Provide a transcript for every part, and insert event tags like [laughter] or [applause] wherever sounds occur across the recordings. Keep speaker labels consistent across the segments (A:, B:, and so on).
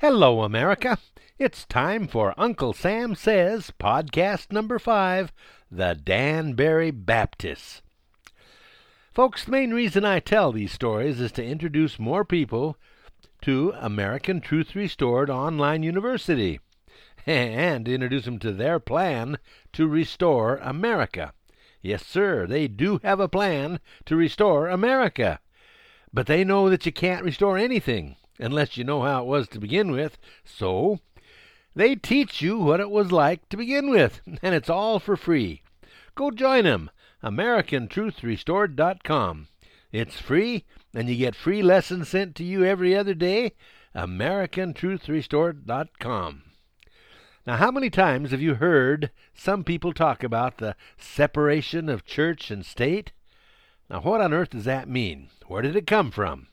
A: Hello, America. It's time for Uncle Sam Says podcast number five The Danbury Baptists. Folks, the main reason I tell these stories is to introduce more people to American Truth Restored Online University and introduce them to their plan to restore America. Yes, sir, they do have a plan to restore America. But they know that you can't restore anything unless you know how it was to begin with. So they teach you what it was like to begin with, [laughs] and it's all for free. Go join them, AmericanTruthRestored.com. It's free, and you get free lessons sent to you every other day. AmericanTruthRestored.com. Now, how many times have you heard some people talk about the separation of church and state? Now, what on earth does that mean? Where did it come from?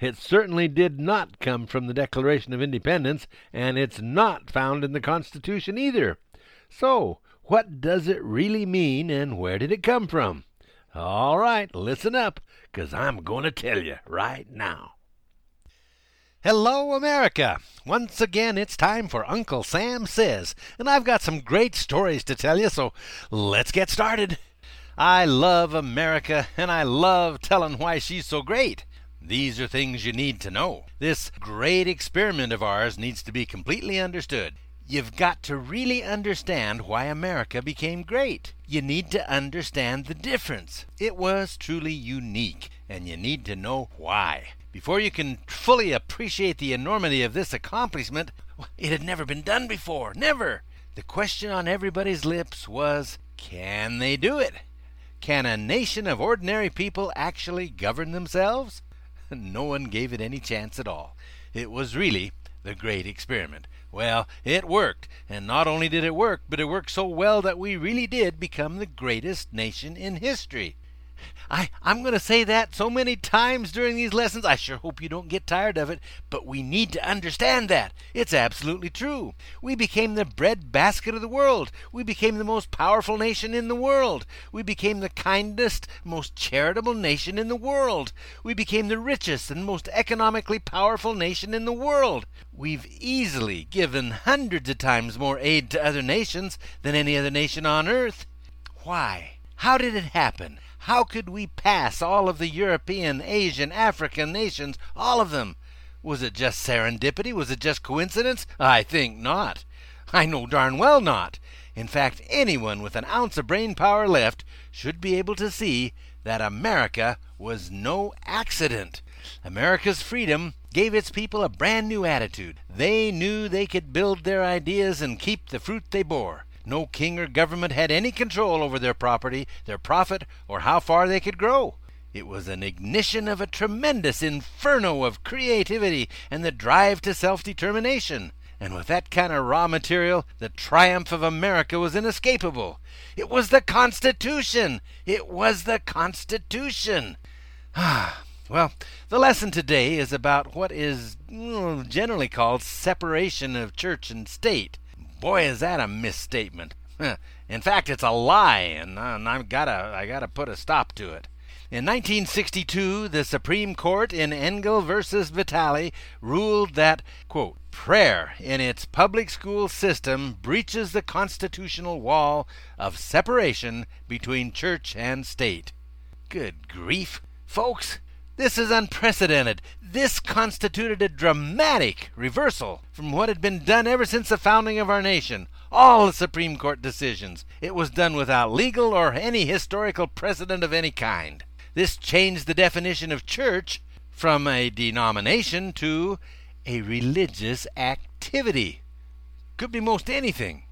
A: It certainly did not come from the Declaration of Independence, and it's not found in the Constitution either. So, what does it really mean, and where did it come from? All right, listen up, 'cause I'm going to tell you right now. Hello, America! Once again, it's time for Uncle Sam Says, and I've got some great stories to tell you, so let's get started. I love America, and I love telling why she's so great. These are things you need to know. This great experiment of ours needs to be completely understood. You've got to really understand why America became great. You need to understand the difference. It was truly unique, and you need to know why. Before you can fully appreciate the enormity of this accomplishment, it had never been done before. Never! The question on everybody's lips was can they do it? Can a nation of ordinary people actually govern themselves? [laughs] No one gave it any chance at all. It was really the great experiment. Well, it worked, and not only did it work, but it worked so well that we really did become the greatest nation in history. I, I'm going to say that so many times during these lessons. I sure hope you don't get tired of it, but we need to understand that. It's absolutely true. We became the breadbasket of the world. We became the most powerful nation in the world. We became the kindest, most charitable nation in the world. We became the richest and most economically powerful nation in the world. We've easily given hundreds of times more aid to other nations than any other nation on earth. Why? How did it happen? How could we pass all of the European, Asian, African nations, all of them? Was it just serendipity? Was it just coincidence? I think not. I know darn well not. In fact, anyone with an ounce of brain power left should be able to see that America was no accident. America's freedom gave its people a brand new attitude. They knew they could build their ideas and keep the fruit they bore. No king or government had any control over their property, their profit, or how far they could grow. It was an ignition of a tremendous inferno of creativity and the drive to self determination. And with that kind of raw material, the triumph of America was inescapable. It was the Constitution! It was the Constitution! Ah, well, the lesson today is about what is generally called separation of church and state. Boy, is that a misstatement. In fact, it's a lie, uh, and, I've gotta, I gotta put a stop to it. In 1962, the Supreme Court in Engel versus Vitale ruled that, quote, prayer in its public school system breaches the constitutional wall of separation between church and state. Good grief. Folks, this is unprecedented. This constituted a dramatic reversal from what had been done ever since the founding of our nation. All the Supreme Court decisions. It was done without legal or any historical precedent of any kind. This changed the definition of church from a denomination to a religious activity. Could be most anything.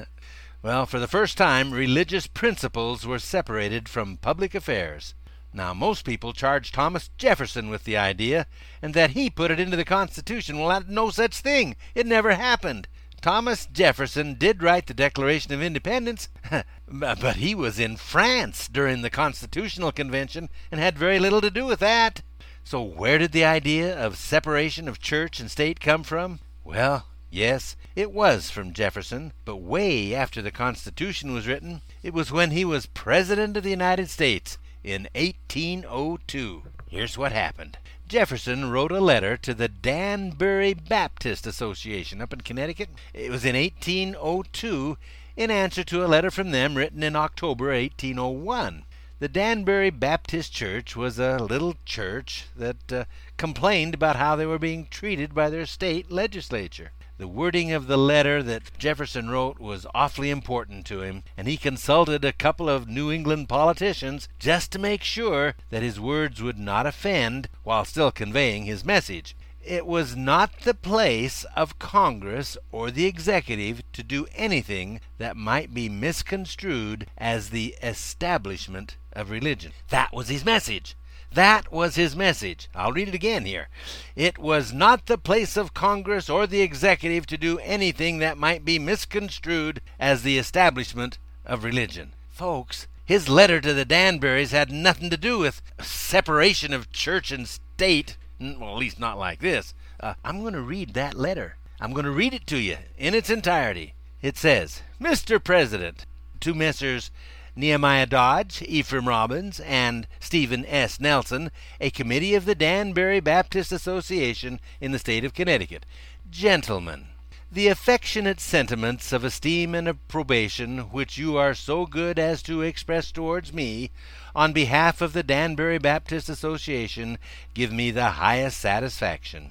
A: [laughs] well, for the first time, religious principles were separated from public affairs. Now, most people charge Thomas Jefferson with the idea, and that he put it into the Constitution. Well, that's no such thing. It never happened. Thomas Jefferson did write the Declaration of Independence, [laughs] but he was in France during the Constitutional Convention and had very little to do with that. So, where did the idea of separation of church and state come from? Well, yes, it was from Jefferson, but way after the Constitution was written. It was when he was President of the United States in 1802. Here's what happened. Jefferson wrote a letter to the Danbury Baptist Association up in Connecticut. It was in 1802 in answer to a letter from them written in October 1801. The Danbury Baptist Church was a little church that uh, complained about how they were being treated by their state legislature. The wording of the letter that Jefferson wrote was awfully important to him, and he consulted a couple of New England politicians just to make sure that his words would not offend while still conveying his message. It was not the place of Congress or the executive to do anything that might be misconstrued as the establishment of religion. That was his message. That was his message. I'll read it again here. It was not the place of Congress or the executive to do anything that might be misconstrued as the establishment of religion. Folks, his letter to the Danburys had nothing to do with separation of church and state. Well, at least not like this. Uh, I'm going to read that letter. I'm going to read it to you in its entirety. It says, Mr. President, to Messrs. Nehemiah Dodge, Ephraim Robbins, and Stephen S. Nelson, a committee of the Danbury Baptist Association in the state of Connecticut. Gentlemen, the affectionate sentiments of esteem and approbation which you are so good as to express towards me on behalf of the Danbury Baptist Association give me the highest satisfaction.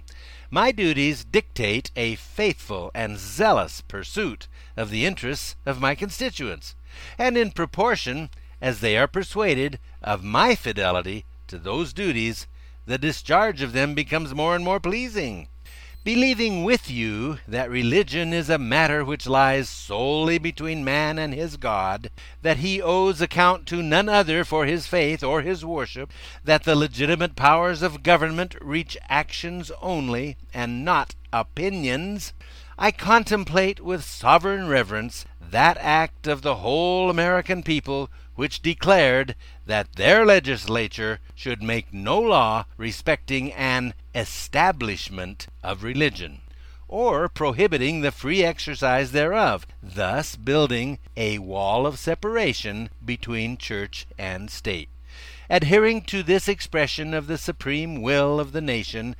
A: My duties dictate a faithful and zealous pursuit of the interests of my constituents and in proportion as they are persuaded of my fidelity to those duties, the discharge of them becomes more and more pleasing. Believing with you that religion is a matter which lies solely between man and his God, that he owes account to none other for his faith or his worship, that the legitimate powers of government reach actions only and not opinions, I contemplate with sovereign reverence that act of the whole American people which declared that their legislature should make no law respecting an establishment of religion, or prohibiting the free exercise thereof, thus building a wall of separation between church and state. Adhering to this expression of the supreme will of the nation,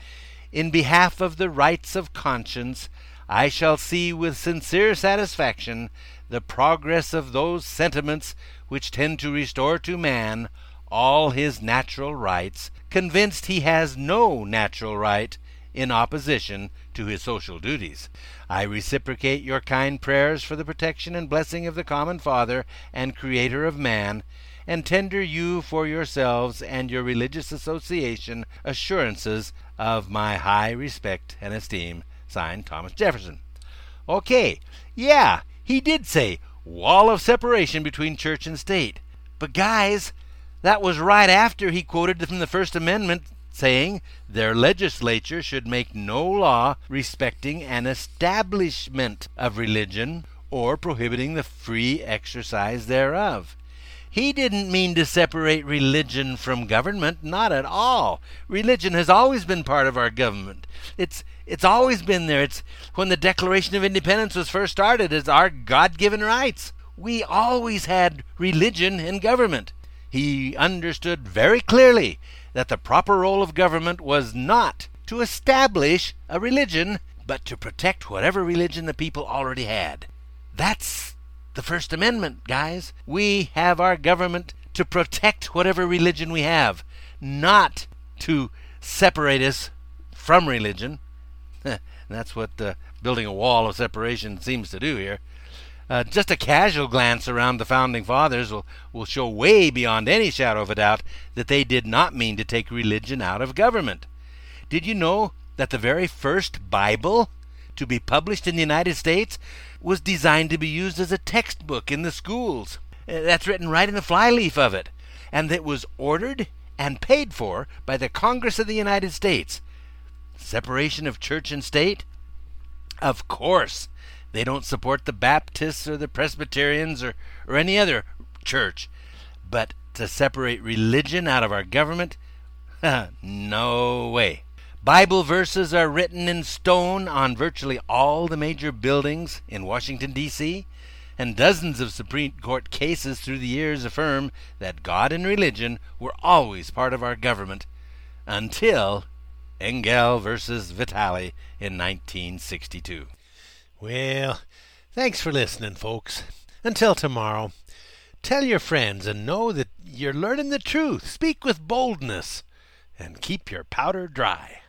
A: in behalf of the rights of conscience, I shall see with sincere satisfaction the progress of those sentiments which tend to restore to man all his natural rights, convinced he has no natural right in opposition to his social duties. I reciprocate your kind prayers for the protection and blessing of the common Father and Creator of man, and tender you for yourselves and your religious association assurances of my high respect and esteem. Signed, Thomas Jefferson. Okay, yeah, he did say wall of separation between church and state. But, guys, that was right after he quoted from the First Amendment saying their legislature should make no law respecting an establishment of religion or prohibiting the free exercise thereof. He didn't mean to separate religion from government, not at all. Religion has always been part of our government. It's it's always been there. It's when the Declaration of Independence was first started, it's our God-given rights. We always had religion in government. He understood very clearly that the proper role of government was not to establish a religion, but to protect whatever religion the people already had. That's the First Amendment, guys. We have our government to protect whatever religion we have, not to separate us from religion. [laughs] That's what uh, building a wall of separation seems to do here. Uh, just a casual glance around the founding fathers will, will show way beyond any shadow of a doubt that they did not mean to take religion out of government. Did you know that the very first Bible to be published in the United States was designed to be used as a textbook in the schools. Uh, that's written right in the flyleaf of it. And it was ordered and paid for by the Congress of the United States. Separation of church and state? Of course. They don't support the Baptists or the Presbyterians or, or any other church. But to separate religion out of our government? [laughs] no way. Bible verses are written in stone on virtually all the major buildings in Washington, D.C., and dozens of Supreme Court cases through the years affirm that God and religion were always part of our government until Engel versus Vitale in 1962.
B: Well, thanks for listening, folks. Until tomorrow, tell your friends and know that you're learning the truth. Speak with boldness and keep your powder dry.